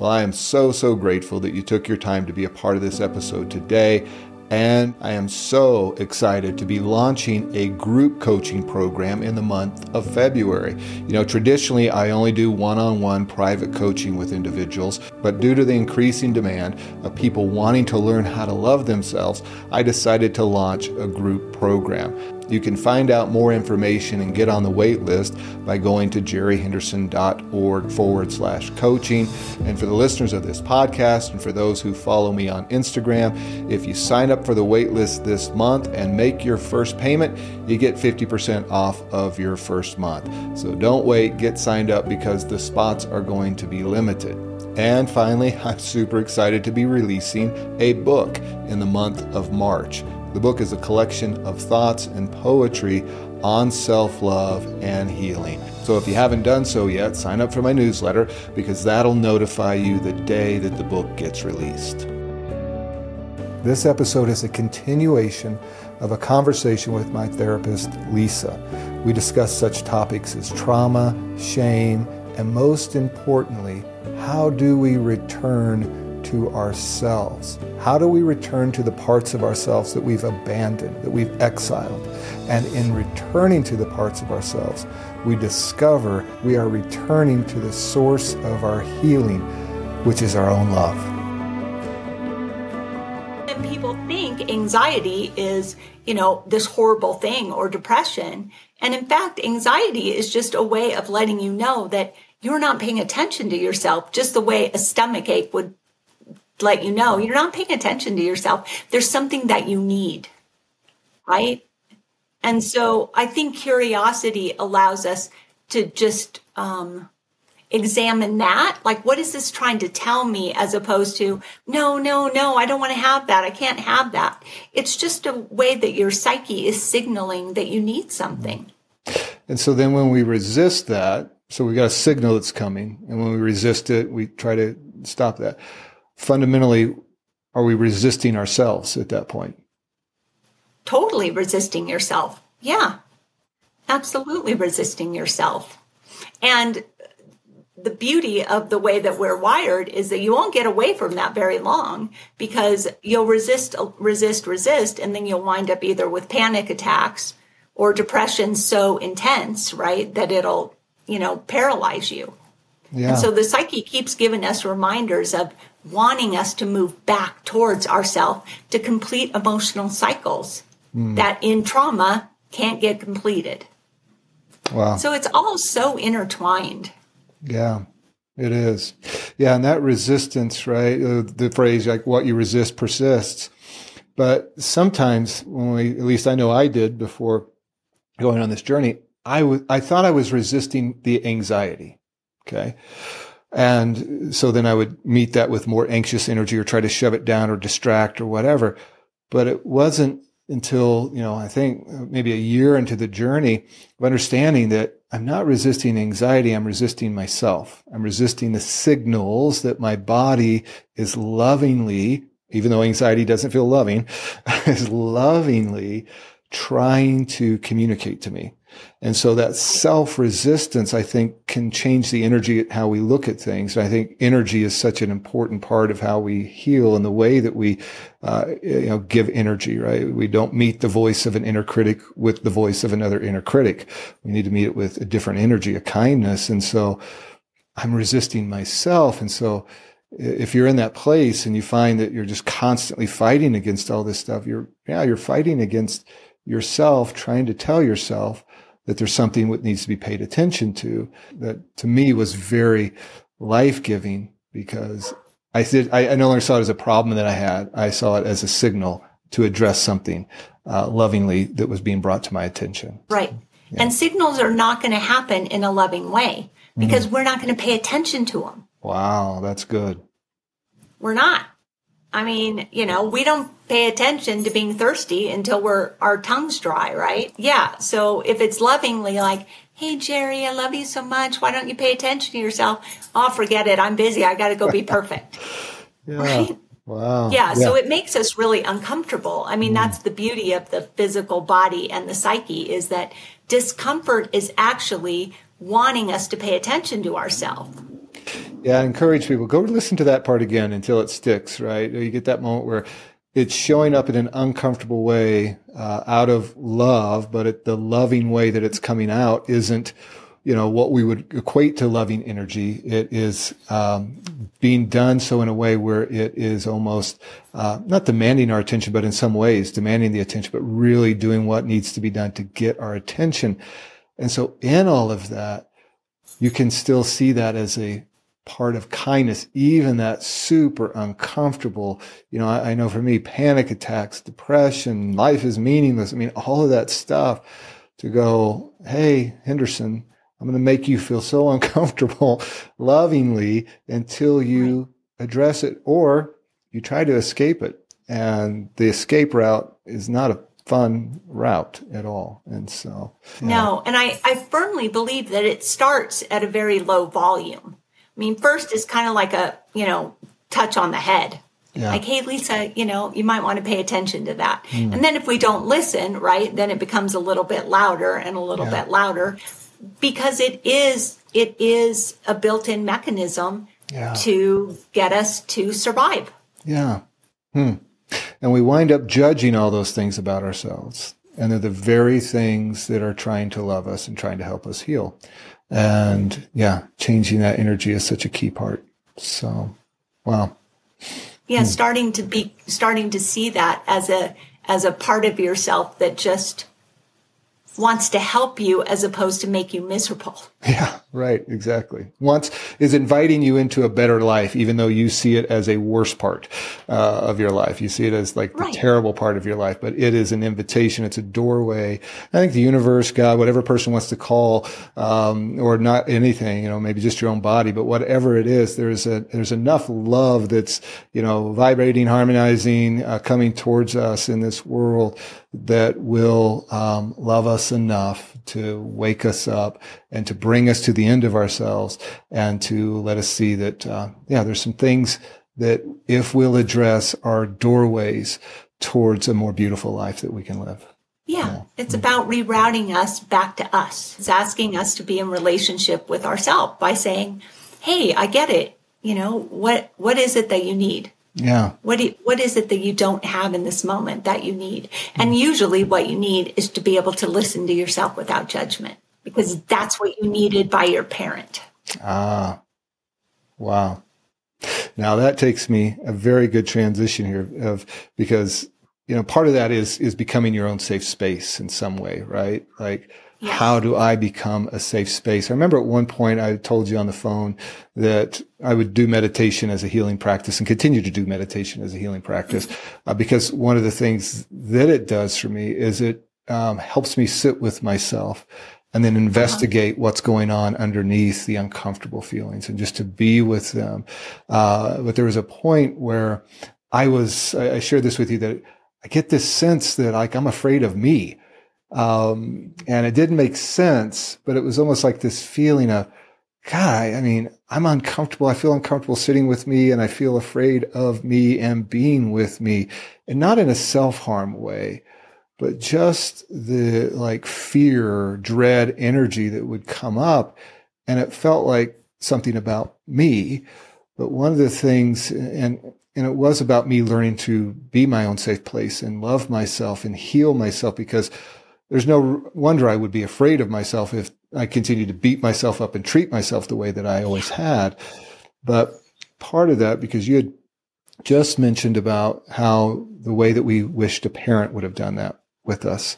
Well, I am so, so grateful that you took your time to be a part of this episode today. And I am so excited to be launching a group coaching program in the month of February. You know, traditionally, I only do one on one private coaching with individuals, but due to the increasing demand of people wanting to learn how to love themselves, I decided to launch a group program. You can find out more information and get on the wait list by going to jerryhenderson.org forward slash coaching. And for the listeners of this podcast and for those who follow me on Instagram, if you sign up for the wait list this month and make your first payment, you get 50% off of your first month. So don't wait, get signed up because the spots are going to be limited. And finally, I'm super excited to be releasing a book in the month of March. The book is a collection of thoughts and poetry on self love and healing. So if you haven't done so yet, sign up for my newsletter because that'll notify you the day that the book gets released. This episode is a continuation of a conversation with my therapist, Lisa. We discuss such topics as trauma, shame, and most importantly, how do we return to ourselves? How do we return to the parts of ourselves that we've abandoned, that we've exiled? And in returning to the parts of ourselves, we discover we are returning to the source of our healing, which is our own love. And people think anxiety is, you know, this horrible thing or depression. And in fact, anxiety is just a way of letting you know that you're not paying attention to yourself, just the way a stomach ache would let you know you're not paying attention to yourself. There's something that you need, right? And so I think curiosity allows us to just um, examine that. Like, what is this trying to tell me as opposed to, no, no, no, I don't want to have that. I can't have that. It's just a way that your psyche is signaling that you need something. And so then when we resist that, so we got a signal that's coming. And when we resist it, we try to stop that fundamentally, are we resisting ourselves at that point? Totally resisting yourself. Yeah, absolutely resisting yourself. And the beauty of the way that we're wired is that you won't get away from that very long because you'll resist, resist, resist, and then you'll wind up either with panic attacks or depression so intense, right, that it'll, you know, paralyze you. Yeah. And so the psyche keeps giving us reminders of wanting us to move back towards ourself to complete emotional cycles mm. that in trauma can't get completed. Wow. So it's all so intertwined. Yeah, it is. Yeah, and that resistance, right? Uh, the phrase like what you resist persists. But sometimes when we, at least I know I did before going on this journey, I was, I thought I was resisting the anxiety. Okay. And so then I would meet that with more anxious energy or try to shove it down or distract or whatever. But it wasn't until, you know, I think maybe a year into the journey of understanding that I'm not resisting anxiety. I'm resisting myself. I'm resisting the signals that my body is lovingly, even though anxiety doesn't feel loving, is lovingly trying to communicate to me. And so that self resistance, I think, can change the energy at how we look at things. And I think energy is such an important part of how we heal and the way that we, uh, you know, give energy, right? We don't meet the voice of an inner critic with the voice of another inner critic. We need to meet it with a different energy, a kindness. And so I'm resisting myself. And so if you're in that place and you find that you're just constantly fighting against all this stuff, you're, yeah, you're fighting against yourself, trying to tell yourself that there's something that needs to be paid attention to that to me was very life giving because I did, I, I no longer saw it as a problem that I had. I saw it as a signal to address something uh, lovingly that was being brought to my attention. Right. Yeah. And signals are not going to happen in a loving way because mm we're not going to pay attention to them. Wow, that's good. We're not. I mean, you know, we don't pay attention to being thirsty until we're our tongues dry, right? Yeah. So if it's lovingly like, "Hey Jerry, I love you so much. Why don't you pay attention to yourself?" Oh, forget it. I'm busy. I got to go be perfect. yeah. Right? Wow. Yeah, yeah, so it makes us really uncomfortable. I mean, mm. that's the beauty of the physical body and the psyche is that discomfort is actually wanting us to pay attention to ourselves. Yeah, I encourage people go listen to that part again until it sticks. Right, you get that moment where it's showing up in an uncomfortable way uh, out of love, but it, the loving way that it's coming out isn't, you know, what we would equate to loving energy. It is um, being done so in a way where it is almost uh, not demanding our attention, but in some ways demanding the attention, but really doing what needs to be done to get our attention. And so, in all of that, you can still see that as a part of kindness, even that super uncomfortable, you know, I, I, know for me, panic attacks, depression, life is meaningless. I mean, all of that stuff to go, Hey, Henderson, I'm going to make you feel so uncomfortable lovingly until you address it or you try to escape it. And the escape route is not a fun route at all. And so, no, and I, I firmly believe that it starts at a very low volume. I mean, first is kind of like a, you know, touch on the head. Yeah. Like, hey, Lisa, you know, you might want to pay attention to that. Mm. And then if we don't listen, right, then it becomes a little bit louder and a little yeah. bit louder because it is it is a built-in mechanism yeah. to get us to survive. Yeah. Hmm. And we wind up judging all those things about ourselves. And they're the very things that are trying to love us and trying to help us heal. And yeah, changing that energy is such a key part. So, wow. Yeah, hmm. starting to be starting to see that as a as a part of yourself that just wants to help you as opposed to make you miserable. Yeah, right, exactly. Wants is inviting you into a better life, even though you see it as a worse part uh, of your life. You see it as like the right. terrible part of your life, but it is an invitation. It's a doorway. I think the universe, God, whatever person wants to call, um, or not anything, you know, maybe just your own body, but whatever it is, there's a there's enough love that's you know vibrating, harmonizing, uh, coming towards us in this world that will um, love us enough to wake us up and to bring us to the end of ourselves and to let us see that, uh, yeah, there's some things that if we'll address are doorways towards a more beautiful life that we can live. Yeah, yeah. it's about rerouting us back to us. It's asking us to be in relationship with ourselves by saying, "Hey, I get it. You know, what what is it that you need? Yeah. What do you, what is it that you don't have in this moment that you need? And usually what you need is to be able to listen to yourself without judgment because that's what you needed by your parent. Ah. Wow. Now that takes me a very good transition here of because you know part of that is is becoming your own safe space in some way, right? Like Yes. How do I become a safe space? I remember at one point I told you on the phone that I would do meditation as a healing practice and continue to do meditation as a healing practice uh, because one of the things that it does for me is it um, helps me sit with myself and then investigate uh-huh. what's going on underneath the uncomfortable feelings and just to be with them. Uh, but there was a point where I was, I, I shared this with you that I get this sense that like I'm afraid of me. Um, and it didn't make sense, but it was almost like this feeling of, God, I mean, I'm uncomfortable. I feel uncomfortable sitting with me and I feel afraid of me and being with me and not in a self harm way, but just the like fear, dread energy that would come up. And it felt like something about me. But one of the things, and, and it was about me learning to be my own safe place and love myself and heal myself because there's no wonder I would be afraid of myself if I continued to beat myself up and treat myself the way that I always had. But part of that, because you had just mentioned about how the way that we wished a parent would have done that with us.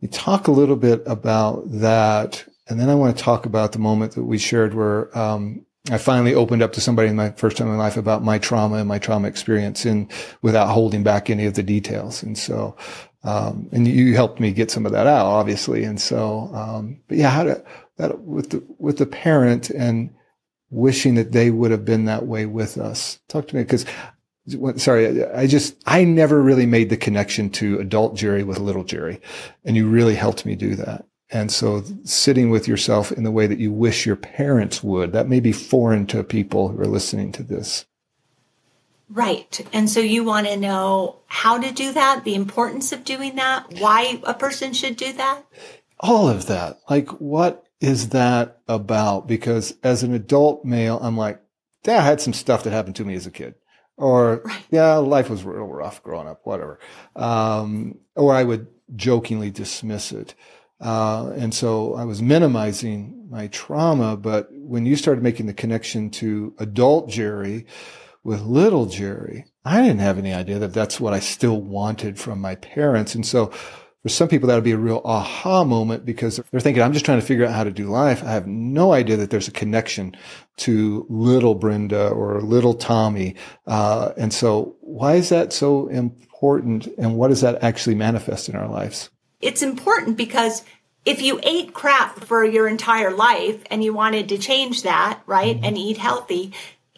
You talk a little bit about that. And then I want to talk about the moment that we shared where um, I finally opened up to somebody in my first time in my life about my trauma and my trauma experience and without holding back any of the details. And so um, and you helped me get some of that out, obviously. And so, um, but yeah, how to that with the with the parent and wishing that they would have been that way with us. Talk to me because sorry, I just, I never really made the connection to adult Jerry with little Jerry. And you really helped me do that. And so sitting with yourself in the way that you wish your parents would, that may be foreign to people who are listening to this. Right. And so you want to know how to do that, the importance of doing that, why a person should do that? All of that. Like what is that about? Because as an adult male, I'm like, yeah, I had some stuff that happened to me as a kid. Or, right. yeah, life was real rough growing up, whatever. Um, or I would jokingly dismiss it. Uh, and so I was minimizing my trauma. But when you started making the connection to adult Jerry with little Jerry, I didn't have any idea that that's what I still wanted from my parents. And so for some people, that'll be a real aha moment because they're thinking, I'm just trying to figure out how to do life. I have no idea that there's a connection to little Brenda or little Tommy. Uh, and so why is that so important? And what does that actually manifest in our lives? It's important because if you ate crap for your entire life and you wanted to change that, right, mm-hmm. and eat healthy,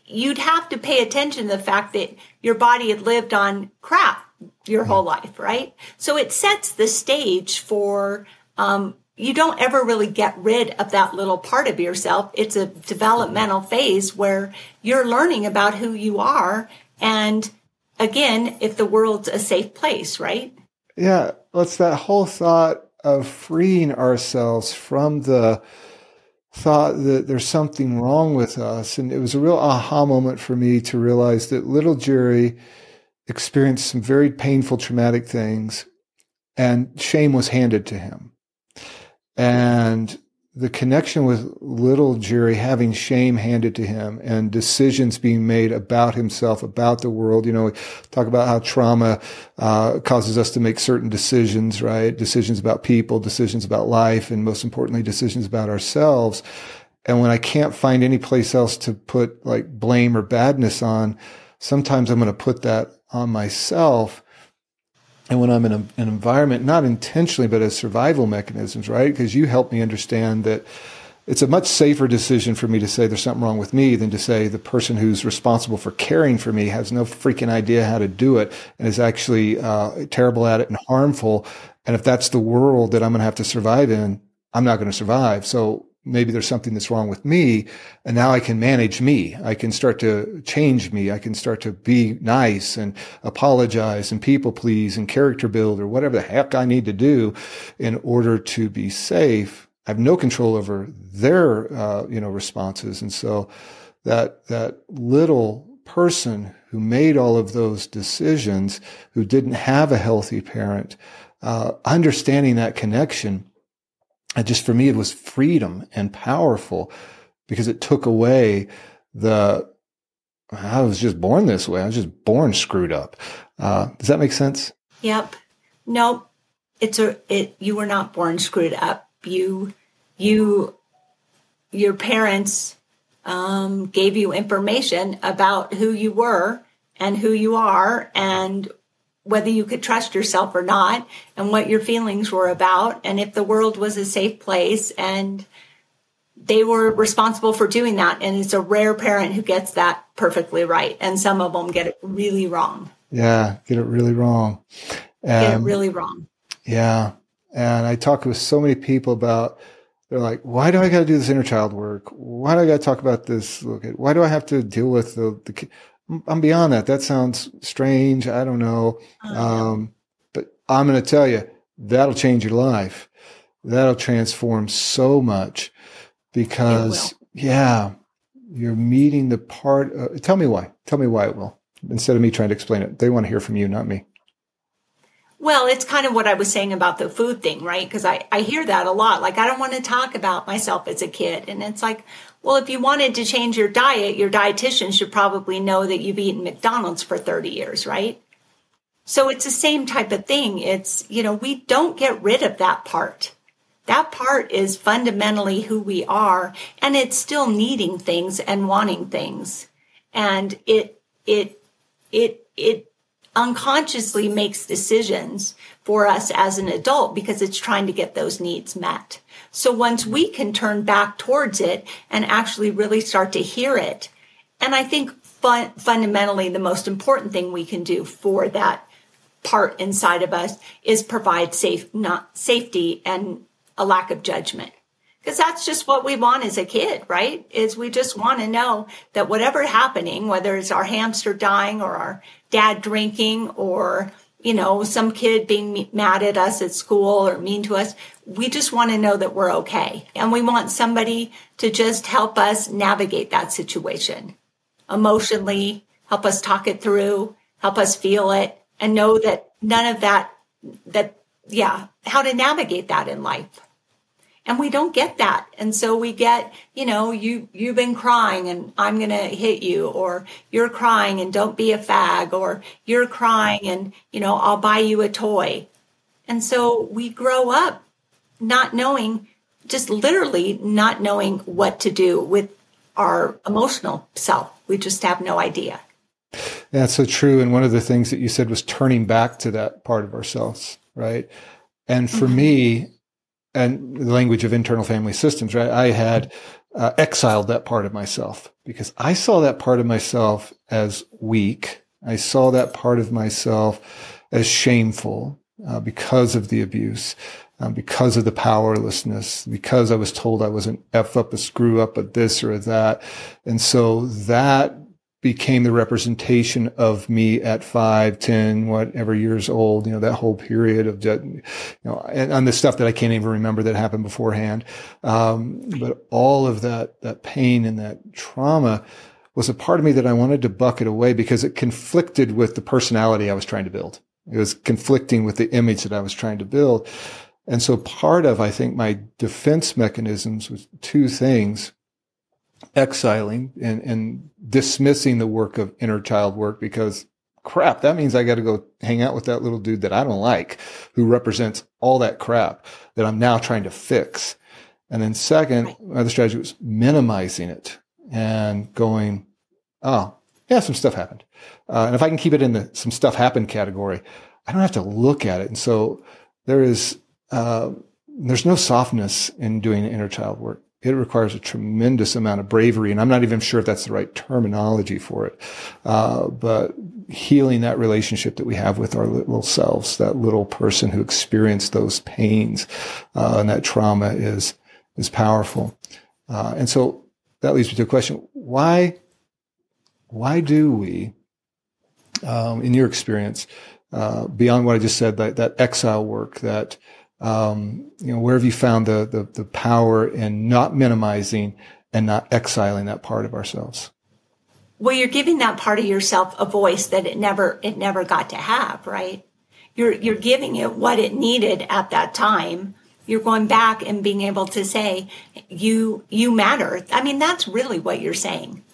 you'd have to pay attention to the fact that your body had lived on crap your whole life, right? So it sets the stage for, um, you don't ever really get rid of that little part of yourself. It's a developmental phase where you're learning about who you are. And again, if the world's a safe place, right? Yeah. Well, it's that whole thought of freeing ourselves from the thought that there's something wrong with us. And it was a real aha moment for me to realize that little Jerry experienced some very painful, traumatic things, and shame was handed to him. And the connection with little Jerry having shame handed to him and decisions being made about himself, about the world. You know, talk about how trauma uh, causes us to make certain decisions, right? Decisions about people, decisions about life, and most importantly, decisions about ourselves. And when I can't find any place else to put like blame or badness on, sometimes I'm going to put that on myself. And when I'm in a, an environment, not intentionally, but as survival mechanisms, right? Because you help me understand that it's a much safer decision for me to say there's something wrong with me than to say the person who's responsible for caring for me has no freaking idea how to do it and is actually uh, terrible at it and harmful. And if that's the world that I'm going to have to survive in, I'm not going to survive. So maybe there's something that's wrong with me and now I can manage me. I can start to change me. I can start to be nice and apologize and people please and character build or whatever the heck I need to do in order to be safe. I have no control over their, uh, you know, responses. And so that, that little person who made all of those decisions, who didn't have a healthy parent, uh, understanding that connection just for me, it was freedom and powerful because it took away the, I was just born this way. I was just born screwed up. Uh, does that make sense? Yep. Nope. It's a, it, you were not born screwed up. You, you, your parents, um, gave you information about who you were and who you are and whether you could trust yourself or not and what your feelings were about and if the world was a safe place. And they were responsible for doing that. And it's a rare parent who gets that perfectly right. And some of them get it really wrong. Yeah get it really wrong. Get it really wrong. Yeah. And i talk with so many people about they're like why do i got to do this inner child work? Why do i got to talk about this? Look at why do i have to deal with the, the I'm beyond that. That sounds strange. I don't know. Um, but I'm going to tell you, that'll change your life. That'll transform so much because, yeah, you're meeting the part. Of, tell me why. Tell me why it will. Instead of me trying to explain it, they want to hear from you, not me. Well, it's kind of what I was saying about the food thing, right? Because I, I hear that a lot. Like, I don't want to talk about myself as a kid. And it's like, well, if you wanted to change your diet, your dietitian should probably know that you've eaten McDonald's for 30 years, right? So it's the same type of thing. It's, you know, we don't get rid of that part. That part is fundamentally who we are, and it's still needing things and wanting things. And it, it, it, it unconsciously makes decisions for us as an adult because it's trying to get those needs met. So once we can turn back towards it and actually really start to hear it, and I think fun, fundamentally the most important thing we can do for that part inside of us is provide safe, not safety and a lack of judgment. Because that's just what we want as a kid, right? Is we just want to know that whatever happening, whether it's our hamster dying or our dad drinking or you know, some kid being mad at us at school or mean to us. We just want to know that we're okay. And we want somebody to just help us navigate that situation emotionally, help us talk it through, help us feel it, and know that none of that, that, yeah, how to navigate that in life and we don't get that. And so we get you know you you've been crying and i'm going to hit you or you're crying and don't be a fag or you're crying and you know i'll buy you a toy. And so we grow up not knowing just literally not knowing what to do with our emotional self. We just have no idea. That's so true. And one of the things that you said was turning back to that part of ourselves right? And for mm-hmm. me and the language of internal family systems, right? I had uh, exiled that part of myself because I saw that part of myself as weak. I saw that part of myself as shameful uh, because of the abuse, um, because of the powerlessness, because I was told I was an F up, a screw up, a this or a that. And so that became the representation of me at five, ten, whatever years old, you know, that whole period of, you know, and, and the stuff that I can't even remember that happened beforehand. Um, but all of that, that pain and that trauma was a part of me that I wanted to bucket away because it conflicted with the personality I was trying to build. It was conflicting with the image that I was trying to build. And so part of, I think, my defense mechanisms was two things exiling and, and dismissing the work of inner child work because crap, that means I got to go hang out with that little dude that I don't like who represents all that crap that I'm now trying to fix. And then second, my other strategy was minimizing it and going, oh, yeah, some stuff happened. Uh, and if I can keep it in the some stuff happened category, I don't have to look at it. And so there is, uh, there's no softness in doing inner child work it requires a tremendous amount of bravery. And I'm not even sure if that's the right terminology for it. Uh, but healing that relationship that we have with our little selves, that little person who experienced those pains uh, and that trauma is, is powerful. Uh, and so that leads me to a question. Why, why do we, um, in your experience, uh, beyond what I just said, that, that exile work, that, um, you know, where have you found the, the, the power in not minimizing and not exiling that part of ourselves? Well, you're giving that part of yourself a voice that it never, it never got to have, right? You're, you're giving it what it needed at that time. You're going back and being able to say, you, you matter. I mean, that's really what you're saying.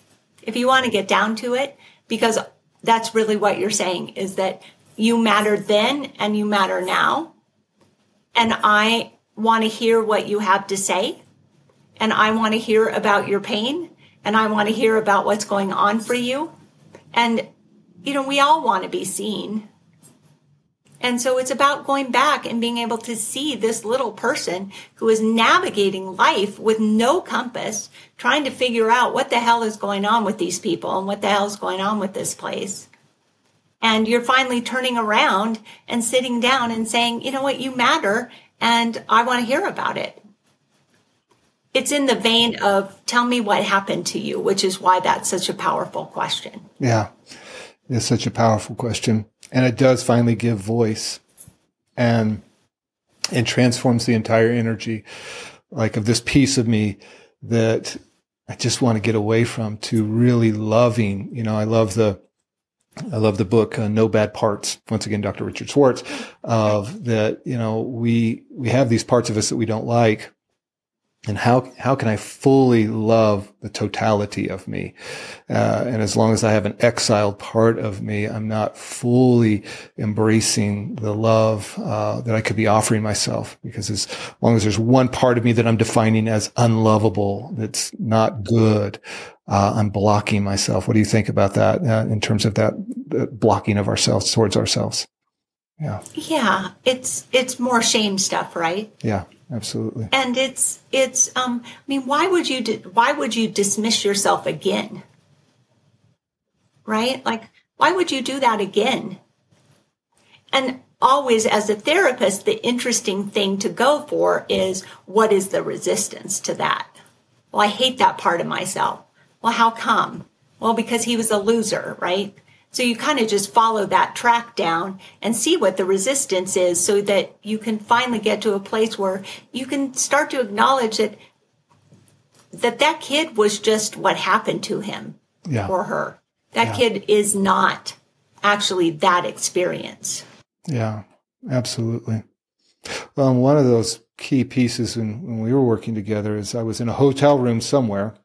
If you want to get down to it, because that's really what you're saying is that you mattered then and you matter now and I want to hear what you have to say. And I want to hear about your pain. And I want to hear about what's going on for you. And, you know, we all want to be seen. And so it's about going back and being able to see this little person who is navigating life with no compass, trying to figure out what the hell is going on with these people and what the hell is going on with this place and you're finally turning around and sitting down and saying, you know what, you matter and I want to hear about it. It's in the vein of tell me what happened to you, which is why that's such a powerful question. Yeah, it's such a powerful question. And it does finally give voice and it transforms the entire energy like of this piece of me that I just want to get away from to really loving. You know, I love the I love the book uh, No Bad Parts. Once again, Dr. Richard Schwartz of that, you know, we, we have these parts of us that we don't like, and how how can I fully love the totality of me? Uh, and as long as I have an exiled part of me, I'm not fully embracing the love uh, that I could be offering myself. Because as long as there's one part of me that I'm defining as unlovable, that's not good, uh, I'm blocking myself. What do you think about that uh, in terms of that blocking of ourselves towards ourselves? Yeah. Yeah, it's it's more shame stuff, right? Yeah absolutely. And it's it's um I mean why would you di- why would you dismiss yourself again? Right? Like why would you do that again? And always as a therapist the interesting thing to go for is what is the resistance to that? Well, I hate that part of myself. Well, how come? Well, because he was a loser, right? So you kind of just follow that track down and see what the resistance is so that you can finally get to a place where you can start to acknowledge that that that kid was just what happened to him yeah. or her. That Yeah. kid is not actually that experience. Yeah, absolutely. Well, one of those key pieces when, when we were working together is I was in a hotel room somewhere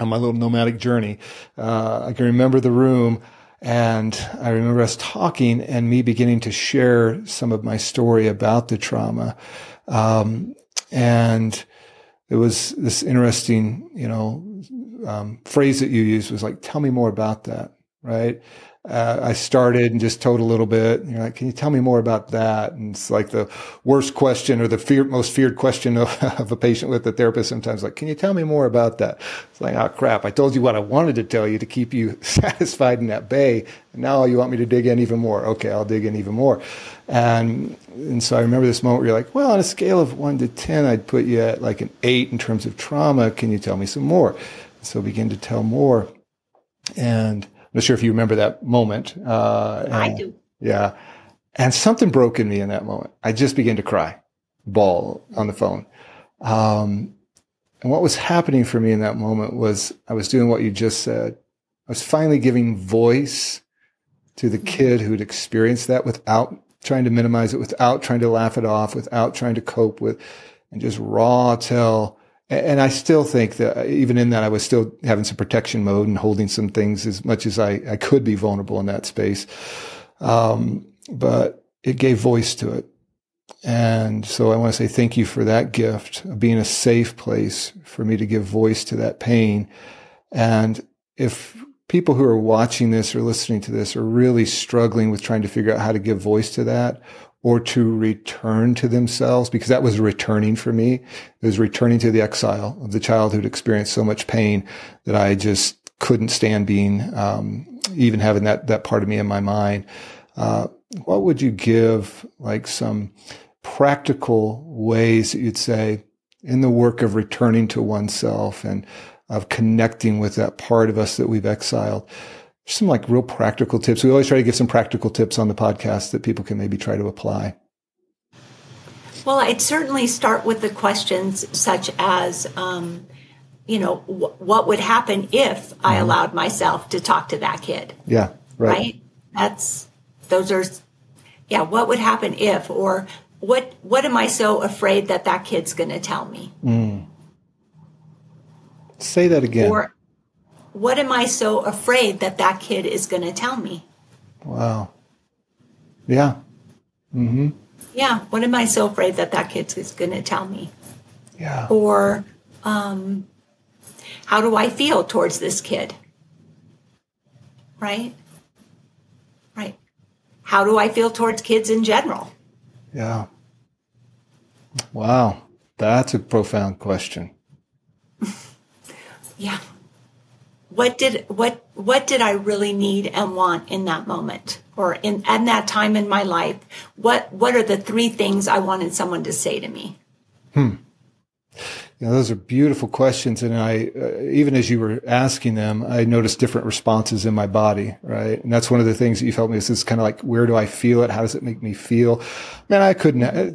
on my little nomadic journey. Uh, I can remember the room and I remember us talking and me beginning to share some of my story about the trauma. Um, and it was this interesting, you know, um, phrase that you used was like, tell me more about that, right? Uh, I started and just told a little bit. And you're like, can you tell me more about that? And it's like the worst question or the fear, most feared question of, of a patient with a therapist sometimes like, can you tell me more about that? It's like, oh crap. I told you what I wanted to tell you to keep you satisfied in that bay. And now you want me to dig in even more. Okay. I'll dig in even more. And, and so I remember this moment where you're like, well, on a scale of one to 10, I'd put you at like an eight in terms of trauma. Can you tell me some more? So begin to tell more. And not sure if you remember that moment. Uh, I and- do. Yeah. And something broke in me in that moment. I just began to cry, bawl on the phone. Um, and what was happening for me in that moment was I was doing what you just said. I was finally giving voice to the kid who'd experienced that without trying to minimize it, without trying to laugh it off, without trying to cope with, and just raw tell. And I still think that even in that, I was still having some protection mode and holding some things as much as I, I could be vulnerable in that space. Um, but it gave voice to it. And so I want to say thank you for that gift of being a safe place for me to give voice to that pain. And if people who are watching this or listening to this are really struggling with trying to figure out how to give voice to that or to return to themselves, because that was returning for me. It was returning to the exile of the child who'd experienced so much pain that I just couldn't stand being, um, even having that, that part of me in my mind. Uh, what would you give like some practical ways that you'd say in the work of returning to oneself and of connecting with that part of us that we've exiled? Some like real practical tips. We always try to give some practical tips on the podcast that people can maybe try to apply. Well, I'd certainly start with the questions such as, um, you know, wh- what would happen if I allowed myself to talk to that kid, Yeah. Right. right? That's those are, yeah. What would happen if, or what what am I so afraid that that kid's going to tell me, Say that again. or what am I so afraid that that kid is going to tell me? wow. Yeah. Mm-hmm. Yeah, what am I so afraid that that kid is going to tell me? Yeah. or um, how do I feel towards this kid? Right? Right. How do I feel towards kids in general? Yeah. Wow. That's a profound question. Yeah. What did what what did I really need and want in that moment or in at that time in my life? What what are the three things I wanted someone to say to me? Hmm. know, those are beautiful questions, and I, uh, even as you were asking them, I noticed different responses in my body, right? And that's one of the things that you've helped me. This is kind of like, where do I feel it? How does it make me feel? Man, I couldn't. uh,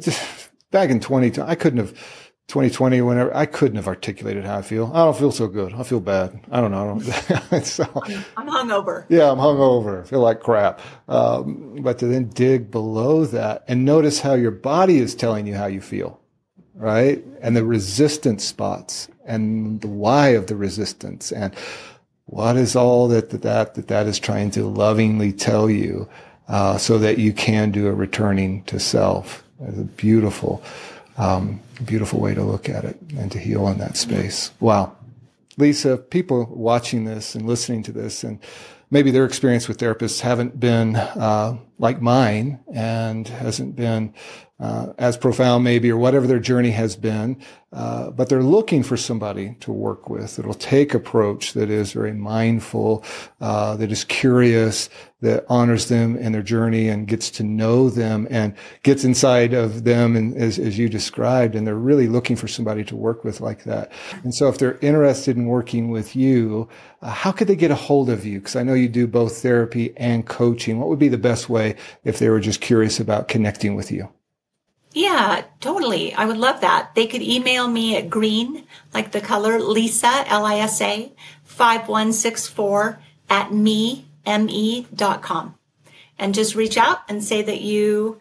back in twenty, I couldn't have. 2020, whenever I couldn't have articulated how I feel. I don't feel so good. I feel bad. I don't know. I don't, so, I'm hungover. yeah, I'm hungover. I feel like crap. Um, but to then dig below that and notice how your body is telling you how you feel, right? And the resistance spots and the why of the resistance and what is all that that that, that, that is trying to lovingly tell you uh, so that you can do a returning to self. It's a beautiful, um, beautiful way to look at it and to heal in that space. Wow. Lisa, people watching this and listening to this, and maybe their experience with therapists haven't been uh, like mine and hasn't been uh, as profound maybe or whatever their journey has been, uh, but they're looking for somebody to work with that'll take approach that is very mindful, uh, that is curious, that honors them in their journey and gets to know them and gets inside of them and as, as you described and they're really looking for somebody to work with like that. And so if they're interested in working with you uh, how could they get a hold of you? Because i know you do both therapy and coaching. What would be the best way if they were just curious about connecting with you yeah, totally. I would love that. They could email me at green, like the color, Lisa, L-I-S-A, 5164 at me, M-E dot com. And just reach out and say that you,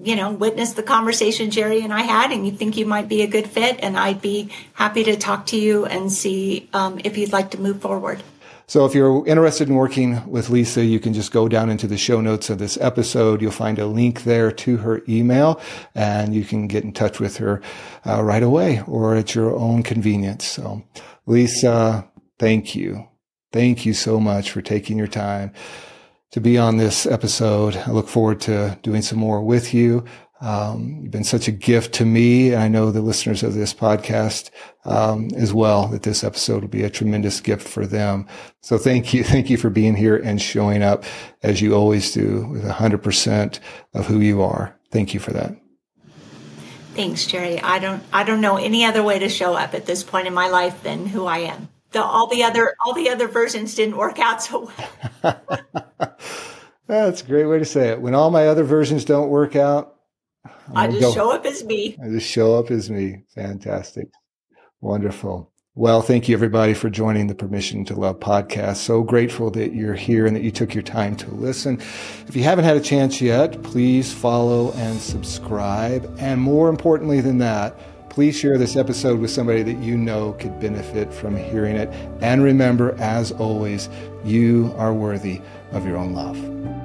you know, witnessed the conversation Jerry and I had and you think you might be a good fit. And I'd be happy to talk to you and see um, if you'd like to move forward. So if you're interested in working with Lisa, you can just go down into the show notes of this episode. You'll find a link there to her email and you can get in touch with her uh, right away or at your own convenience. So Lisa, thank you. Thank you so much for taking your time to be on this episode. I look forward to doing some more with you. Um, you've been such a gift to me. And I know the listeners of this podcast um, as well that this episode will be a tremendous gift for them. So thank you. Thank you for being here and showing up as you always do with 100% of who you are. Thank you for that. Thanks, Jerry. I don't I don't know any other way to show up at this point in my life than who I am. The, all the other all the other versions didn't work out so well. That's a great way to say it. When all my other versions don't work out, I just go, show up as me. I just show up as me. Fantastic. Wonderful. Well, thank you everybody for joining the Permission to Love podcast. So grateful that you're here and that you took your time to listen. If you haven't had a chance yet, please follow and subscribe. And more importantly than that, please share this episode with somebody that you know could benefit from hearing it. And remember, as always, you are worthy of your own love.